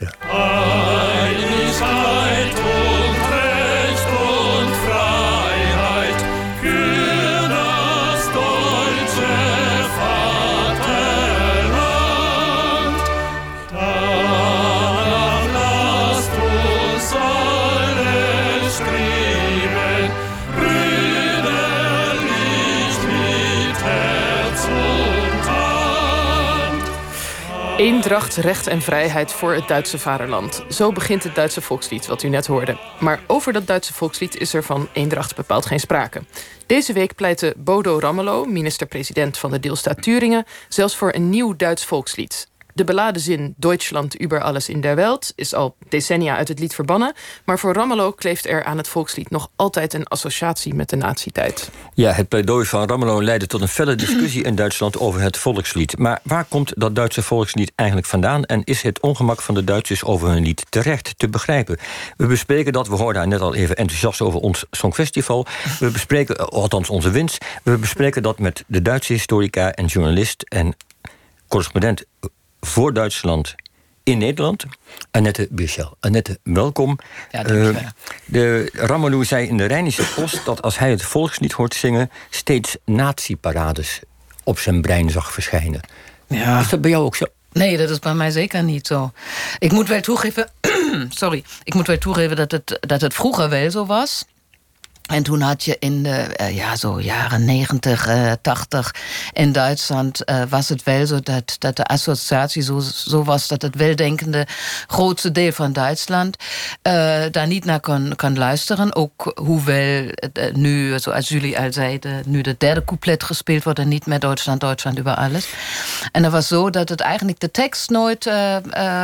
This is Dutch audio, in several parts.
eerste. Eendracht, recht en vrijheid voor het Duitse vaderland. Zo begint het Duitse volkslied, wat u net hoorde. Maar over dat Duitse volkslied is er van eendracht bepaald geen sprake. Deze week pleitte Bodo Ramelow, minister-president van de deelstaat Turingen... zelfs voor een nieuw Duits volkslied. De beladen zin Deutschland über alles in der Welt is al decennia uit het lied verbannen. Maar voor Ramelow kleeft er aan het volkslied nog altijd een associatie met de nazi-tijd. Ja, het pleidooi van Ramelow leidde tot een felle discussie in Duitsland over het volkslied. Maar waar komt dat Duitse volkslied eigenlijk vandaan? En is het ongemak van de Duitsers over hun lied terecht te begrijpen? We bespreken dat, we hoorden net al even enthousiast over ons Songfestival. We bespreken, althans onze winst. We bespreken dat met de Duitse historica en journalist en correspondent voor Duitsland in Nederland. Annette Buchel. Annette, welkom. Ja, uh, de Ramalou zei in de Rijnische Post dat als hij het volkslied hoort zingen... steeds nazi-parades op zijn brein zag verschijnen. Ja. Is dat bij jou ook zo? Nee, dat is bij mij zeker niet zo. Ik moet wel toegeven... sorry. Ik moet wel toegeven dat het, dat het vroeger wel zo was... En toen had je in de uh, ja, zo jaren 90, uh, 80 in Duitsland uh, was het wel zo dat, dat de associatie zo, zo was dat het weldenkende grootste deel van Duitsland daar niet naar kon, kon luisteren. Ook hoewel nu, zoals jullie al zeiden, nu de derde couplet gespeeld wordt en niet meer Duitsland, Duitsland über alles. En het was zo dat het eigenlijk de tekst nooit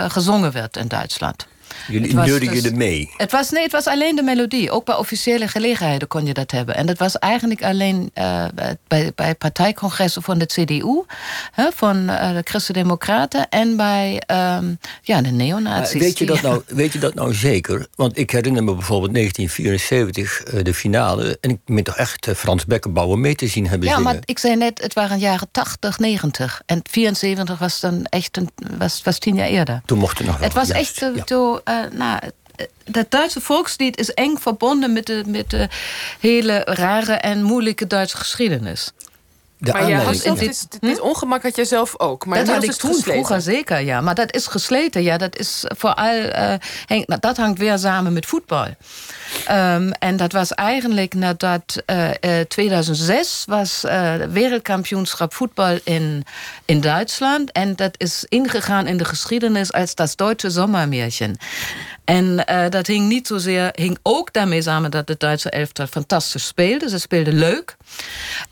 gezongen werd in Duitsland. Jullie neurden dus, mee? Het was, nee, het was alleen de melodie. Ook bij officiële gelegenheden kon je dat hebben. En dat was eigenlijk alleen uh, bij, bij partijcongressen van de CDU... Hè, van uh, de Christen-Democraten en bij um, ja, de neonazies. Weet je, dat nou, weet je dat nou zeker? Want ik herinner me bijvoorbeeld 1974, uh, de finale... en ik ben toch echt Frans Bekkenbouwer mee te zien hebben Ja, zingen. maar ik zei net, het waren jaren 80, 90. En 74 was dan echt een, was, was tien jaar eerder. Toen mocht het nog wel. Het was juist, echt ja. Uh, nou, dat Duitse volkslied is eng verbonden met de, met de hele rare en moeilijke Duitse geschiedenis. De maar ja, dit, dit, dit, ongemak had je zelf ook. Maar dat had ik toen gesleten. vroeger zeker, ja. Maar dat is gesleten, ja. Dat is vooral, uh, hang, dat hangt weer samen met voetbal. Um, en dat was eigenlijk nadat uh, uh, 2006 was uh, wereldkampioenschap voetbal in, in Duitsland. En dat is ingegaan in de geschiedenis als dat Duitse Sommermärchen. En uh, dat hing niet zozeer, hing ook daarmee samen dat de Duitse elftal fantastisch speelde. Ze speelden leuk.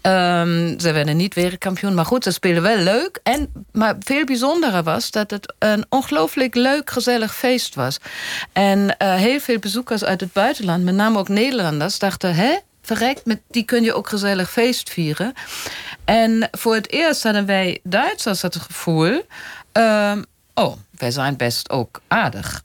Um, ze werden niet wereldkampioen, maar goed, ze speelden wel leuk. En, maar veel bijzonderer was dat het een ongelooflijk leuk, gezellig feest was. En uh, heel veel bezoekers uit het buitenland, met name ook Nederlanders, dachten: hè, verrekt, met die kun je ook gezellig feest vieren. En voor het eerst hadden wij Duitsers het gevoel: uh, oh, wij zijn best ook aardig.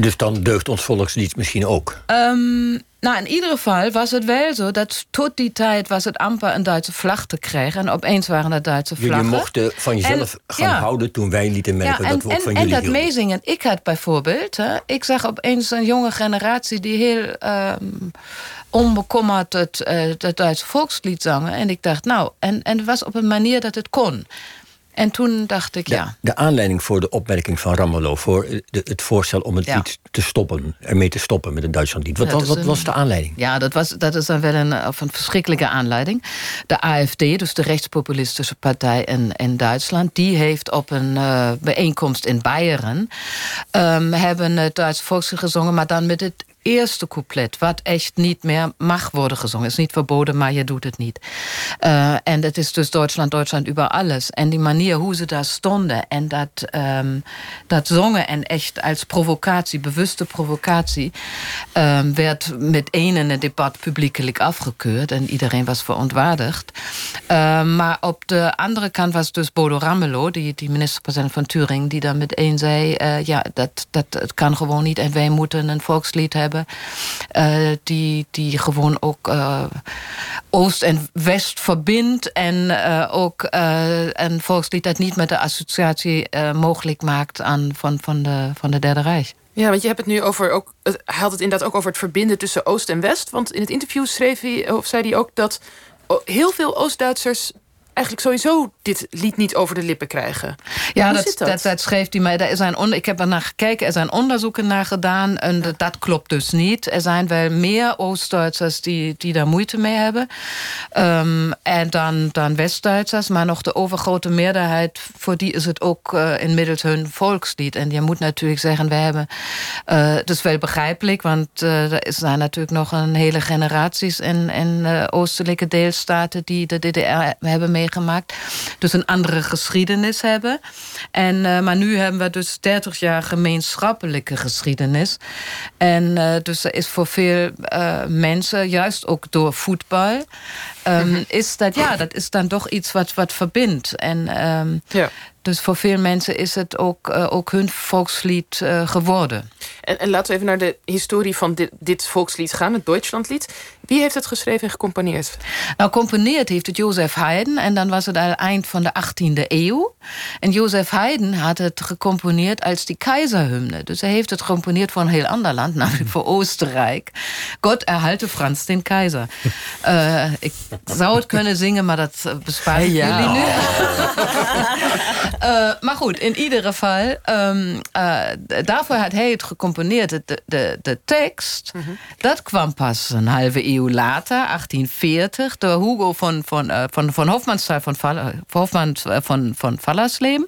Dus dan deugt ons volkslied misschien ook? Um, nou, in ieder geval was het wel zo dat tot die tijd was het amper een Duitse vlag te krijgen. En opeens waren er Duitse vlaggen. Jullie mochten van jezelf en, gaan ja. houden toen wij lieten merken ja, en, dat we ook en, van en jullie dat hielden. meezingen. Ik had bijvoorbeeld, hè, ik zag opeens een jonge generatie die heel um, onbekommerd het, uh, het Duitse volkslied zangen. En ik dacht, nou, en, en het was op een manier dat het kon. En toen dacht ik, de, ja. De aanleiding voor de opmerking van Ramelow... voor de, het voorstel om het Ja. lied te stoppen... ermee te stoppen met het Duitslandlied. Wat, wat, een- was de aanleiding? Ja, dat, was, dat is dan wel een, of een verschrikkelijke aanleiding. De AFD, dus de rechtspopulistische partij in, in Duitsland... die heeft op een eh, bijeenkomst in Beieren... ehm, hebben het Duitse volkslied gezongen... maar dan met het eerste couplet... wat echt niet meer mag worden gezongen. Het is niet verboden, maar je doet het niet. Eh, en het is dus Duitsland, Duitsland über alles. En die manier hoe ze daar stonden... en dat, ehm, dat zongen en echt als provocatie, bewuste provocatie... ehm, werd meteen in het debat publiekelijk afgekeurd... en iedereen was verontwaardigd. Ehm, maar op de andere kant was dus Bodo Ramelow... die, die minister-president van Turing... die dan meteen zei... eh, ja, dat, dat het kan gewoon niet en wij moeten een volkslied hebben hebben. die, die gewoon ook Oost en West verbindt. En ook een volkslied dat niet met de associatie mogelijk maakt aan, van, van, de, van de Derde Rijk. Ja, want je hebt het nu over ook. Hij had het inderdaad ook over het verbinden tussen Oost en West. Want in het interview schreef hij, of zei hij ook dat heel veel Oost-Duitsers eigenlijk sowieso dit lied niet over de lippen krijgen. Ja, dat, dat? dat, schreef hij mij. Er zijn ik heb er naar gekeken, er zijn onderzoeken naar gedaan. En dat klopt dus niet. Er zijn wel meer Oost-Duitsers die, die daar moeite mee hebben. Um, en dan, dan West-Duitsers. Maar nog de overgrote meerderheid, voor die is het ook uh, inmiddels hun volkslied. En je moet natuurlijk zeggen, we hebben. Uh, dat is wel begrijpelijk, want uh, er zijn natuurlijk nog een hele generaties in, in oostelijke deelstaten die de DDR hebben meegemaakt Dus een andere geschiedenis hebben. En, uh, maar nu hebben we dus 30 jaar gemeenschappelijke geschiedenis. En uh, dus er is voor veel uh, mensen, juist ook door voetbal, um, is dat ja, dat is dan toch iets wat, wat verbindt. En um, ja. Dus voor veel mensen is het ook, ook hun volkslied geworden. En, en, laten we even naar de historie van dit, dit volkslied gaan, het Deutschlandlied. Wie heeft het geschreven en gecomponeerd? Nou, componeerd heeft het Jozef Haydn. En dan was het al eind van de 18e eeuw. En Jozef Haydn had het gecomponeerd als die keizerhymne. Dus hij heeft het gecomponeerd voor een heel ander land, namelijk voor Oostenrijk. God erhalte Frans den Keizer. uh, ik zou het kunnen zingen, maar dat bespaar ik ja. jullie nu. uh, maar goed, in ieder geval, um, uh, daarvoor had hij het gecomponeerd. De, de, de tekst, dat kwam pas een halve eeuw later, 1840, door Hugo van, van, uh, van, van Hofmannsthal van, Hofmann van, van Fallersleem.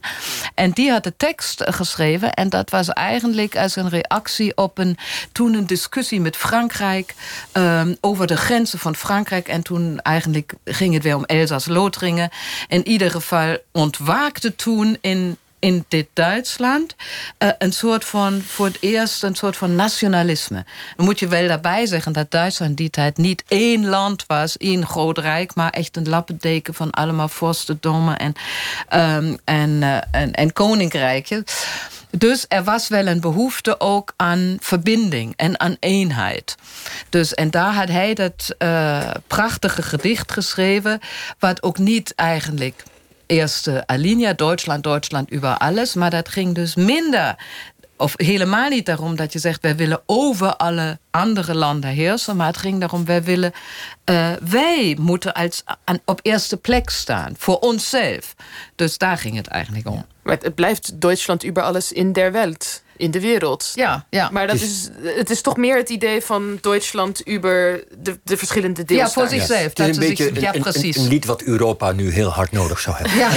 En die had de tekst geschreven. En dat was eigenlijk als een reactie op een, toen een discussie met Frankrijk um, over de grenzen van Frankrijk. En toen eigenlijk ging het weer om Elsass-Lothringen. In ieder geval ontwaakte toen in in dit Duitsland uh, een soort van, voor het eerst een soort van nationalisme. Dan moet je wel daarbij zeggen dat Duitsland die tijd niet één land was, één groot rijk, maar echt een lappendeken van allemaal vorstendommen en, um, en, uh, en, en koninkrijken. Dus er was wel een behoefte ook aan verbinding en aan eenheid. Dus, en daar had hij dat uh, prachtige gedicht geschreven, wat ook niet eigenlijk eerste alinea, Duitsland, Duitsland über alles. Maar dat ging dus minder of helemaal niet daarom dat je zegt... wij willen over alle andere landen heersen... maar het ging daarom, wij willen... Uh, wij moeten als, aan, op eerste plek staan, voor onszelf. Dus daar ging het eigenlijk om. Maar het blijft Duitsland über alles in der Welt in de wereld. Ja, ja. Maar dat is, het is toch meer het idee van Duitsland over de, de verschillende deelstaten. Ja, voor zichzelf. Het is een beetje een, ja, precies. Een, lied wat Europa nu heel hard nodig zou hebben. Ja.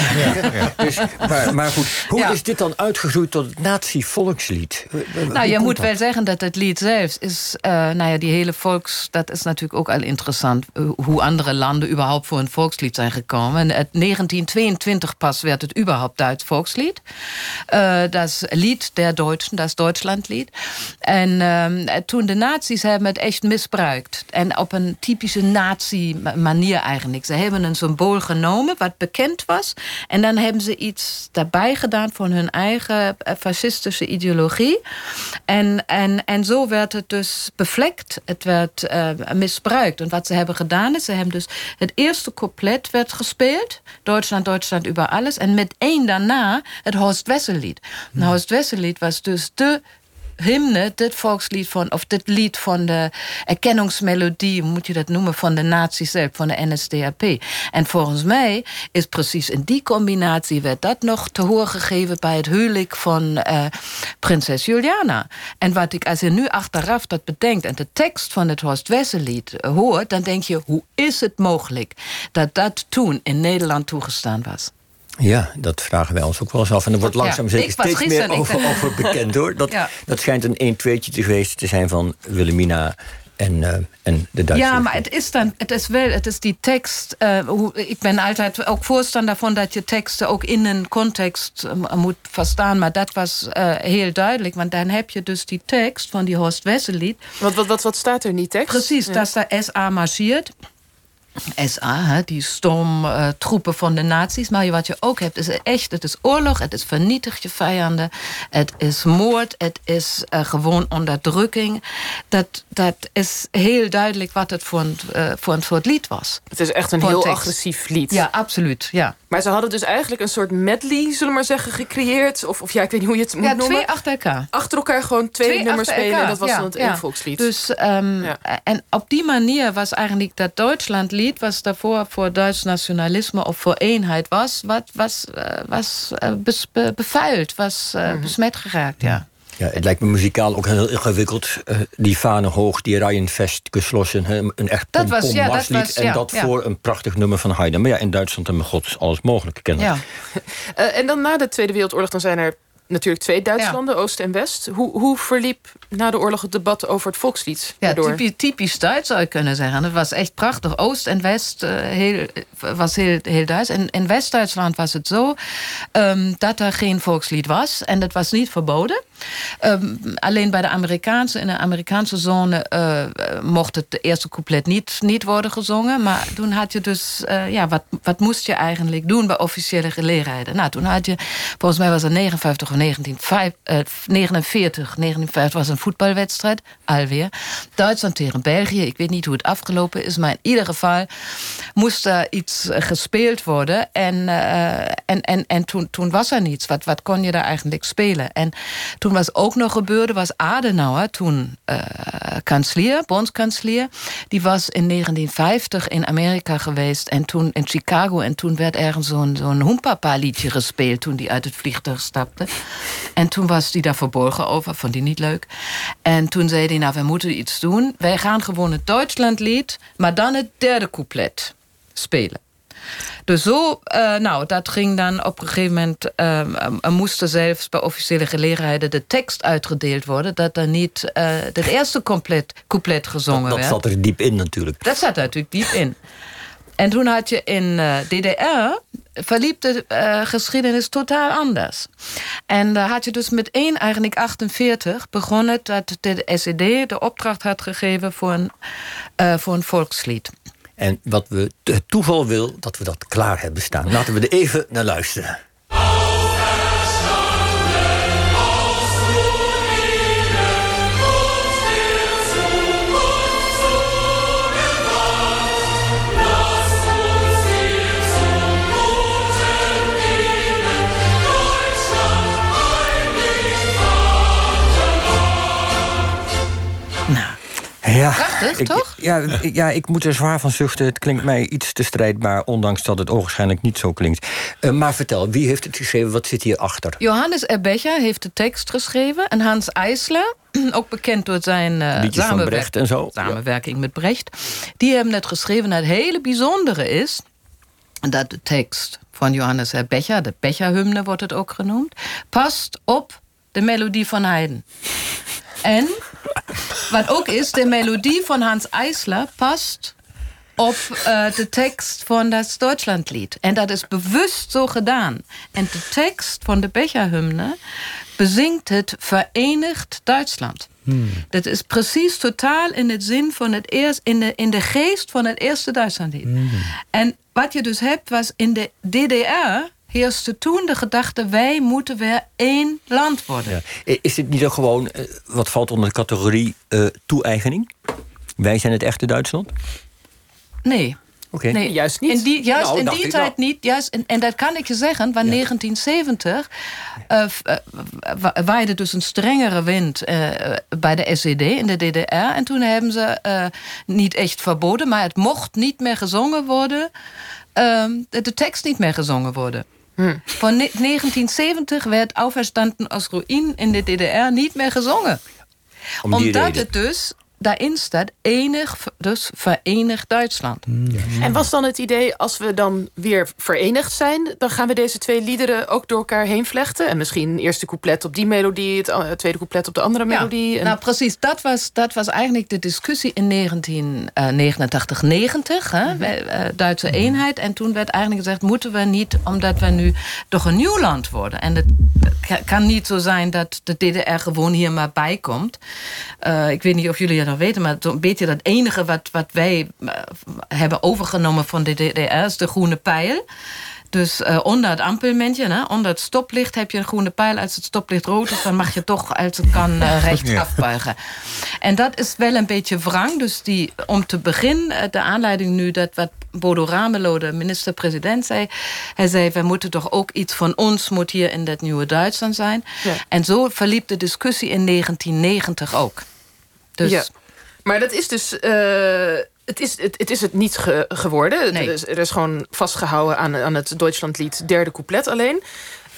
ja. Dus, maar, maar goed, hoe is dit dan uitgegroeid tot het nazi-volkslied? Nou, je moet wel zeggen dat het lied zelf is... Uh, nou ja, die hele volks... Dat is natuurlijk ook al interessant... Uh, hoe andere landen überhaupt voor een volkslied zijn gekomen. En 1922 pas werd het überhaupt Duits volkslied. Uh, dat is Lied der Deutschen dat Duitslandlied. En um, toen de nazi's hebben het echt misbruikt. En op een typische nazi-manier eigenlijk. Ze hebben een symbool genomen wat bekend was. En dan hebben ze iets daarbij gedaan van hun eigen eh, fascistische ideologie. En, en, en zo werd het dus bevlekt. Het werd uh, misbruikt. En wat ze hebben gedaan is, ze hebben dus het eerste couplet werd gespeeld. Duitsland, Duitsland über alles. En meteen daarna het Horst Wessel-lied. Hmm. Horst Wessel-lied was dus dus de hymne, dit volkslied van, of dit lied van de erkenningsmelodie, moet je dat noemen, van de nazi's zelf, van de NSDAP. En volgens mij is precies in die combinatie werd dat nog te horen gegeven bij het huwelijk van uh, prinses Juliana. En wat ik, als je nu achteraf dat bedenkt en de tekst van het Horst Wesselied hoort, dan denk je, hoe is het mogelijk dat dat toen in Nederland toegestaan was? Ja, dat vragen wij ons ook wel eens af. En er wordt langzaam zeker steeds meer over, over, bekend hoor. Dat, dat schijnt een 1 2 te geweest te zijn van Wilhelmina en, uh, en de Duitse. Ja, maar het is dan, het is wel, het is die tekst. Uh, hoe, ik ben altijd ook voorstander van dat je teksten ook in een context uh, moet verstaan. Maar dat was heel duidelijk, want dan heb je dus die tekst van die Horst Wesselied. Wat, wat, wat, wat staat er niet tekst? Precies, ja. dat daar SA marcheert. SA, die stormtroepen van de nazi's. Maar wat je ook hebt, is echt, het is oorlog, het is vernietig je vijanden, het is moord, het is uh, gewoon onderdrukking. Dat, dat is heel duidelijk wat het voor een, uh, voor een soort lied was. Het is echt een heel agressief lied. Ja, absoluut, ja. Maar ze hadden dus eigenlijk een soort medley, zullen we maar zeggen, gecreëerd. Of, of ja, ik weet niet hoe je het moet ja, noemen. twee achter elkaar. Achter elkaar gewoon twee, nummers spelen. En dat was dan het ja. volkslied. Dus, um, ja. En op die manier was eigenlijk dat Duitslandlied... was daarvoor voor Duits nationalisme of voor eenheid was... wat was, uh, was uh, bevuild, was uh, mm -hmm. besmet geraakt, ja. Ja, het lijkt me muzikaal ook heel ingewikkeld. Uh, die fanen hoog, die Rijenvest geslossen. Een echt dat was, ja, dat was, En dat ja. voor een prachtig nummer van Haydn. Maar ja, in Duitsland en god is alles mogelijk kennen. Ja. uh, en dan na de Tweede Wereldoorlog dan zijn er natuurlijk twee Duitslanden, Oost en West. Hoe, hoe verliep na de oorlog het debat over het volkslied? Ja, typisch, typisch Duits zou je kunnen zeggen. Het was echt prachtig. Oost en West uh, heel, was heel, heel Duits. En in West-Duitsland was het zo um, dat er geen volkslied was. En dat was niet verboden. Um, alleen bij de Amerikaanse, in de Amerikaanse zone uh, mocht het eerste couplet niet, niet worden gezongen. Maar toen had je dus, uh, ja, wat, wat moest je eigenlijk doen bij officiële gelegenheden? Nou, toen had je, volgens mij was het 59 of 1949, 1950 was een voetbalwedstrijd, alweer. Duitsland tegen België, ik weet niet hoe het afgelopen is, maar in ieder geval moest er iets gespeeld worden. En, en, en, en toen, toen was er niets. Wat, wat kon je daar eigenlijk spelen? En was ook nog gebeurde, was Adenauer, toen uh, kanselier, bondskanselier. Die was in 1950 in Amerika geweest en toen in Chicago. En toen werd ergens zo'n zo'n Hoempapa-liedje gespeeld toen die uit het vliegtuig stapte. En toen was hij daar verborgen over, vond hij niet leuk. En toen zei hij, nou, we moeten iets doen. Wij gaan gewoon het Duitslandlied, maar dan het derde couplet spelen. Dus zo, uh, nou, dat ging dan op een gegeven moment... Uh, moest er zelfs bij officiële gelegenheden de tekst uitgedeeld worden... dat er niet uh, het eerste couplet, couplet gezongen dat, dat werd. Dat zat er diep in natuurlijk. Dat zat er natuurlijk diep in. En toen had je in uh, DDR verliep de uh, geschiedenis totaal anders. En daar had je dus met 1 eigenlijk 48 begonnen dat de SED de opdracht had gegeven voor een, uh, voor een volkslied. En wat we, het toeval wil, dat we dat klaar hebben staan. Laten we er even naar luisteren. Ja, Prachtig, ik, toch? Ja, ja, ik moet er zwaar van zuchten. Het klinkt mij iets te strijdbaar, ondanks dat het ogenschijnlijk niet zo klinkt. Uh, maar vertel, wie heeft het geschreven? Wat zit hierachter? Johannes Erbecher heeft de tekst geschreven. En Hans Eisler, ook bekend door zijn uh, samenwerking, Brecht en zo. samenwerking ja. met Brecht. Die hebben het geschreven. En het hele bijzondere is dat de tekst van Johannes Erbecher, de Becher-hymne wordt het ook genoemd, past op de melodie van Haydn. En wat ook is, de melodie van Hans Eisler past op uh, de tekst van dat Deutschlandlied. En dat is bewust zo gedaan. En de tekst van de Becherhymne bezingt het Verenigd Duitsland. Hmm. Dat is precies totaal in het zin van het eerst, in de, in de geest van het eerste Duitslandlied. Hmm. En wat je dus hebt, was in de DDR heerste toen de gedachte... wij moeten weer één land worden. Ja. Is dit niet ook gewoon, uh, wat valt onder de categorie uh, toe-eigening? Wij zijn het echte Duitsland? Nee. Okay. Nee, juist niet. In die, juist nou, in die tijd niet. Juist, en, en dat kan ik je zeggen, want ja. 1970 uh, waaide dus een strengere wind uh, bij de SED in de DDR. En toen hebben ze uh, niet echt verboden, maar het mocht niet meer gezongen worden. de tekst niet meer gezongen worden. Hm. Van 1970 werd Auferstanden als Ruïn in de DDR niet meer gezongen. Om Omdat reden. het dus daarin staat enig, dus verenigd Duitsland. Ja. En was dan het idee, als we dan weer verenigd zijn... dan gaan we deze twee liederen ook door elkaar heen vlechten? En misschien eerste couplet op die melodie... het tweede couplet op de andere melodie? Ja, en... nou precies, dat was, dat was eigenlijk de discussie in 1989, 90, hè, mm -hmm. Duitse eenheid. En toen werd eigenlijk gezegd, moeten we niet... omdat we nu toch een nieuw land worden. En het kan niet zo zijn dat de DDR gewoon hier maar bij komt. Uh, ik weet niet of jullie er nou weten, maar zo'n beetje dat enige wat, wat wij uh, hebben overgenomen van de DDR is de groene pijl. Dus uh, onder het ampelmentje, hè, onder het stoplicht heb je een groene pijl. Als het stoplicht rood is, dan mag je toch als het kan uh, rechts ja. afbuigen. En dat is wel een beetje wrang. Dus die, om te beginnen, de aanleiding nu dat wat Bodo Ramelow, de minister-president, zei. Hij zei, we moeten toch ook iets van ons moet hier in dat nieuwe Duitsland zijn. Ja. En zo verliep de discussie in 1990 ook. Dus... Ja. Maar dat is dus... Uh het is het, het is het niet ge, geworden. Nee. Er, is, er, is, gewoon vastgehouden aan, aan het Duitslandlied derde couplet alleen.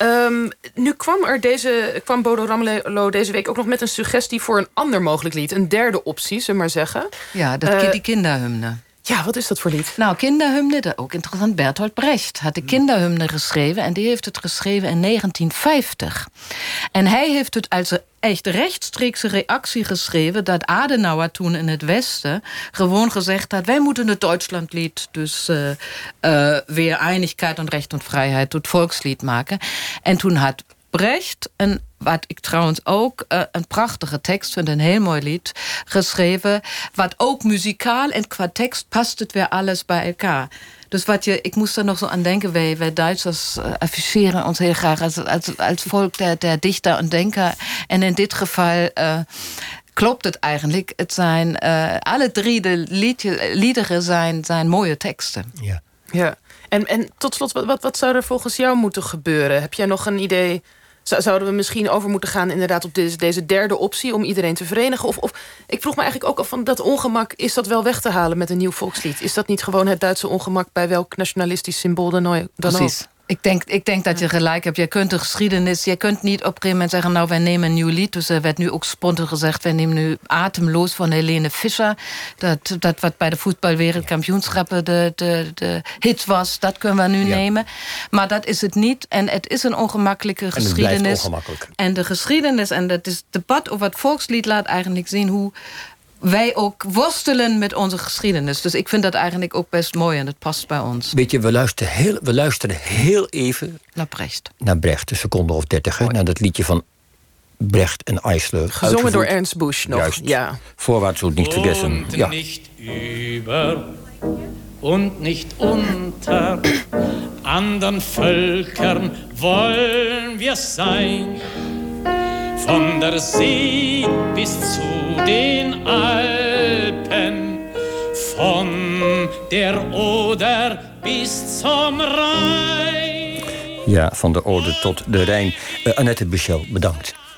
Um, nu kwam, er deze, kwam Bodo Ramelow deze week ook nog met een suggestie... voor een ander mogelijk lied. Een derde optie, zullen we maar zeggen. Ja, dat, uh, die kinderhymne. Ja, wat is dat voor lied? Nou, kinderhymne, dat ook interessant. Bertolt Brecht had de kinderhymne geschreven... en die heeft het geschreven in 1950. En hij heeft het als een echt rechtstreekse reactie geschreven... dat Adenauer toen in het Westen gewoon gezegd had... wij moeten het Duitslandlied dus uh, uh, weer Einigkeit en Recht en Vrijheid... tot Volkslied maken. En toen had Brecht een wat ik trouwens ook uh, een prachtige tekst vind, een heel mooi lied, geschreven. Wat ook muzikaal en qua tekst past het weer alles bij elkaar. Dus wat je, ik moest er nog zo aan denken, wij, wij Duitsers uh, afficheren ons heel graag als, als, als volk der, der dichter en denker. En in dit geval uh, klopt het eigenlijk. Het zijn alle drie de liedje, liederen zijn, zijn mooie teksten. Ja. ja. En, en tot slot, wat, wat, wat zou er volgens jou moeten gebeuren? Heb jij nog een idee Zouden we misschien over moeten gaan inderdaad op deze, deze derde optie... om iedereen te verenigen? Of, of ik vroeg me eigenlijk ook af van dat ongemak... is dat wel weg te halen met een nieuw volkslied? Is dat niet gewoon het Duitse ongemak... bij welk nationalistisch symbool dan, dan Precies. Ik denk, ik denk dat je gelijk hebt. Je kunt de geschiedenis... Je kunt niet op een gegeven moment zeggen... nou, wij nemen een nieuw lied. Dus er werd nu ook spontaan gezegd... wij nemen nu Atemloos van Helene Fischer. Dat, dat wat bij de voetbalwereldkampioenschappen de, de, de hit was. Dat kunnen we nu ja. nemen. Maar dat is het niet. En het is een ongemakkelijke geschiedenis. En ongemakkelijk. En de geschiedenis en het is debat over het volkslied... laat eigenlijk zien hoe wij ook worstelen met onze geschiedenis. Dus ik vind dat eigenlijk ook best mooi en dat past bij ons. Weet je, we luisteren heel, we luisteren heel even... Naar Brecht. Naar Brecht, een seconde of dertig. Naar dat liedje van Brecht en Eisler. Gezongen door Ernst Busch nog. Juist. Ja. Voorwaarts wordt niet vergessen. Ja. niet über und nicht unter anderen Völkern wollen wir sein. Von der See bis zu den Alpen, von der Oder bis zum Rhein. Ja, van de Ode tot de Rijn. Uh, Annette Buchel, bedankt.